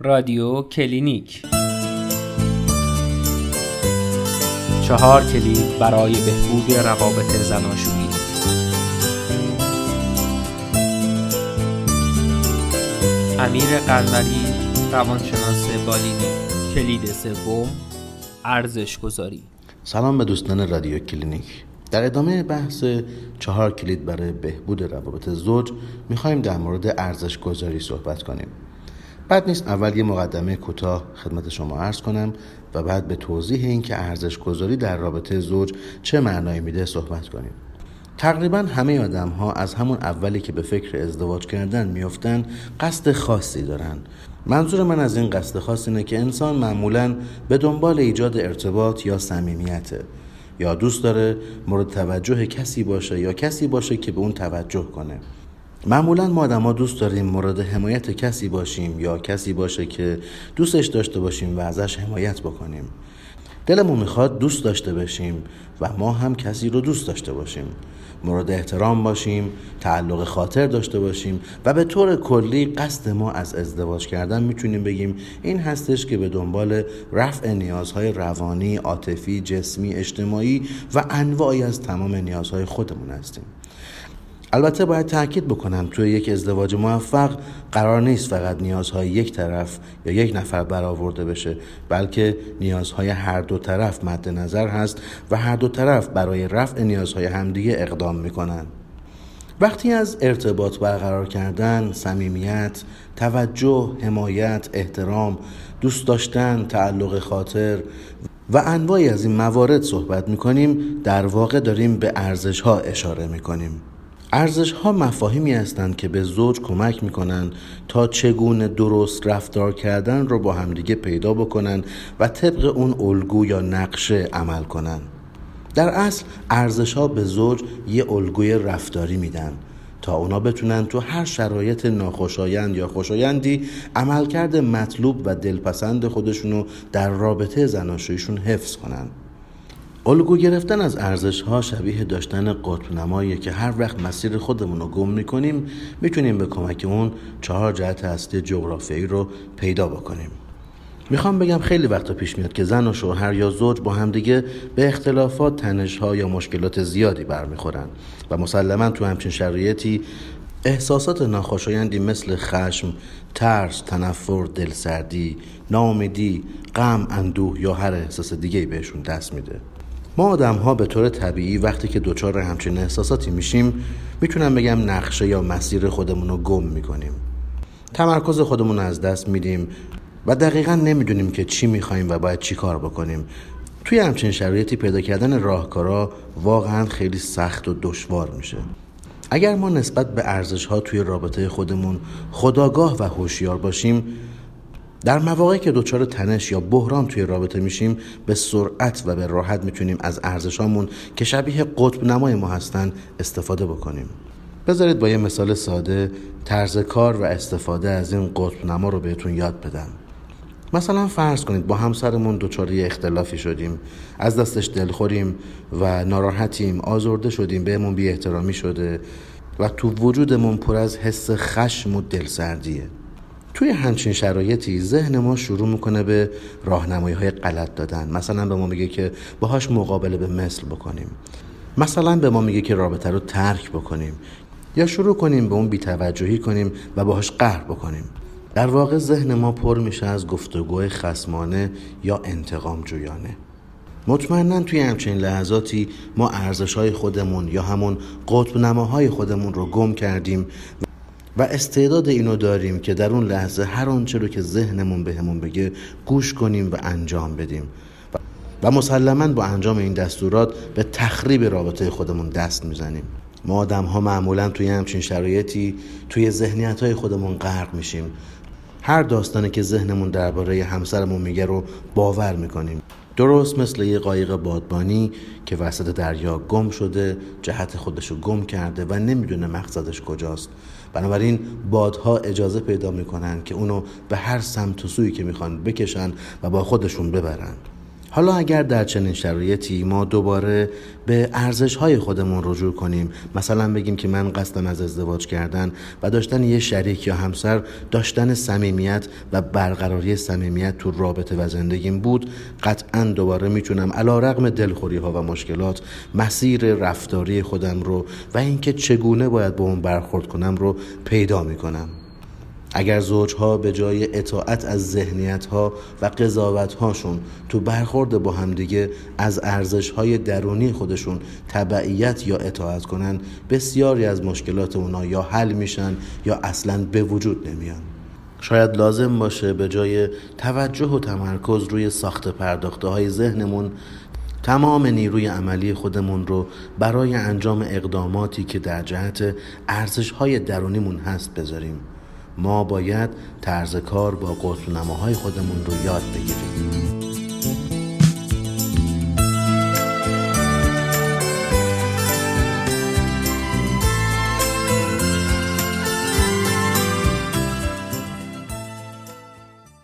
رادیو کلینیک. چهار کلید برای بهبود روابط زناشویی. امیر قنوری روانشناس بالینی. کلید سوم ارزش گذاری. سلام به دوستان رادیو کلینیک. در ادامه بحث چهار کلید برای بهبود روابط زوج می‌خوایم در مورد ارزش گذاری صحبت کنیم. بعد نیست. اول یه مقدمه کوتاه خدمت شما عرض کنم و بعد به توضیح این که ارزش گذاری در رابطه زوج چه معنایی میده صحبت کنیم. تقریبا همه آدم ها از همون اولی که به فکر ازدواج کردن میفتن قصد خاصی دارن. منظور من از این قصد خاص اینه که انسان معمولا به دنبال ایجاد ارتباط یا صمیمیته یا دوست داره مورد توجه کسی باشه یا کسی باشه که به اون توجه کنه. معمولا ما آدم ها دوست داریم مورد حمایت کسی باشیم یا کسی باشه که دوستش داشته باشیم و ازش حمایت بکنیم. دلمون می‌خواد دوست داشته باشیم و ما هم کسی رو دوست داشته باشیم. مورد احترام باشیم تعلق خاطر داشته باشیم و به طور کلی قصد ما از ازدواج کردن می‌تونیم بگیم. این هستش که به دنبال رفع نیازهای روانی، عاطفی، جسمی، اجتماعی و انواعی از تمام نیازهای خودمون هستیم. البته باید تاکید بکنم توی یک ازدواج موفق قرار نیست فقط نیازهای یک طرف یا یک نفر برآورده بشه بلکه نیازهای هر دو طرف مد نظر هست و هر دو طرف برای رفع نیازهای همدیگه اقدام می‌کنن. وقتی از ارتباط برقرار کردن، صمیمیت، توجه، حمایت، احترام، دوست داشتن، تعلق خاطر و انواعی از این موارد صحبت می‌کنیم در واقع داریم به ارزش ها اشاره می‌کنیم. ارزش ها مفاهیمی هستند که به زوج کمک می‌کنن تا چگونه درست رفتار کردن رو با همدیگه پیدا بکنن و طبق اون الگو یا نقشه عمل کنن در اصل ارزش ها به زوج یه الگوی رفتاری میدن تا اونا بتونن تو هر شرایط ناخوشایند یا خوشایندی عملکرد مطلوب و دلپسند خودشونو در رابطه زناشویشون حفظ کنن. الگو گرفتن از ارزش ها شبیه داشتن قطب که هر وقت مسیر خودمون رو گم می‌کنیم می‌تونیم به کمک اون چهار جهت اصلی جغرافیایی رو پیدا بکنیم می‌خوام بگم خیلی وقتا پیش میاد که زن و شوهر یا زوج با همدیگه به اختلافات تنش ها یا مشکلات زیادی برمیخورن و مسلما تو همچین شرایطی احساسات ناخوشایندی مثل خشم، ترس، تنفر، دلسردی، ناامیدی، غم، اندوه یا هر احساس دیگه بهشون دست میده. ما آدم ها به طور طبیعی وقتی که دچار همچین احساساتی میشیم می‌تونم بگم نقشه یا مسیر خودمون رو گم می‌کنیم. تمرکز خودمون از دست میدیم و دقیقا نمی‌دونیم که چی می‌خوایم و باید چی کار بکنیم. توی همچین شرایطی پیدا کردن راهکارا واقعا خیلی سخت و دشوار میشه. اگر ما نسبت به ارزش ها توی رابطه خودمون خداگاه و هوشیار باشیم در مواقعی که دچار تنش یا بحران توی رابطه میشیم به سرعت و به راحت می‌تونیم از ارزشامون که شبیه قطب نمای ما هستن استفاده بکنیم. بذارید با یه مثال ساده طرز کار و استفاده از این قطب نما رو بهتون یاد بدم. مثلا فرض کنید با همسرمون دچار اختلافی شدیم. از دستش دلخوریم و ناراحتیم آزرده شدیم بهمون بی احترامی شده و تو وجودمون پر از حس خشم و دلسردیه. توی همچین شرایطی ذهن ما شروع می‌کنه به راهنمایی های غلط دادن. مثلا به ما میگه که باهاش مقابله به مثل بکنیم. مثلا به ما میگه که رابطه رو ترک بکنیم. یا شروع کنیم به اون بیتوجهی کنیم و باهاش قهر بکنیم. در واقع ذهن ما پر میشه از گفتگوهای خسمانه یا انتقام جویانه. مطمئنا توی همچین لحظاتی ما ارزش های خودمون یا همون قطب نماهای خودمون رو گم کردیم. و استعداد اینو داریم که در اون لحظه هر آنچه رو که ذهنمون بهمون بگه گوش کنیم و انجام بدیم. و مسلما با انجام این دستورات به تخریب رابطه خودمون دست می‌زنیم. ما آدم ها معمولا توی همچین شرایطی توی ذهنیت های خودمون غرق میشیم. هر داستانی که ذهنمون درباره همسرمون میگه رو باور می‌کنیم. درست مثل یه قایق بادبانی که وسط دریا گم شده جهت خودشو گم کرده و نمی‌دونه مقصدش کجاست. بنابراین بادها اجازه پیدا می‌کنن که اونو به هر سمت و سویی که می‌خوان بکشن و با خودشون ببرن. حالا اگر در چنین شرایطی ما دوباره به ارزش های خودمون رجوع کنیم مثلا بگیم که من قصدم از ازدواج کردن و داشتن یه شریک یا همسر داشتن صمیمیت و برقراری صمیمیت تو رابطه و زندگیم بود قطعا دوباره می‌تونم علا رقم دلخوری ها و مشکلات مسیر رفتاری خودم رو و اینکه چگونه باید به اون برخورد کنم رو پیدا می‌کنم. اگر زوجها به جای اطاعت از ذهنیت ها و قضاوت هاشون تو برخورد با همدیگه از ارزش های درونی خودشون تبعیت یا اطاعت کنن بسیاری از مشکلات اونا یا حل میشن یا اصلا به وجود نمیان. شاید لازم باشه به جای توجه و تمرکز روی ساخت پرداخته های ذهنمون تمام نیروی عملی خودمون رو برای انجام اقداماتی که در جهت ارزش های درونیمون هست بذاریم. ما باید طرز کار با قطب نماهای خودمون رو یاد بگیریم.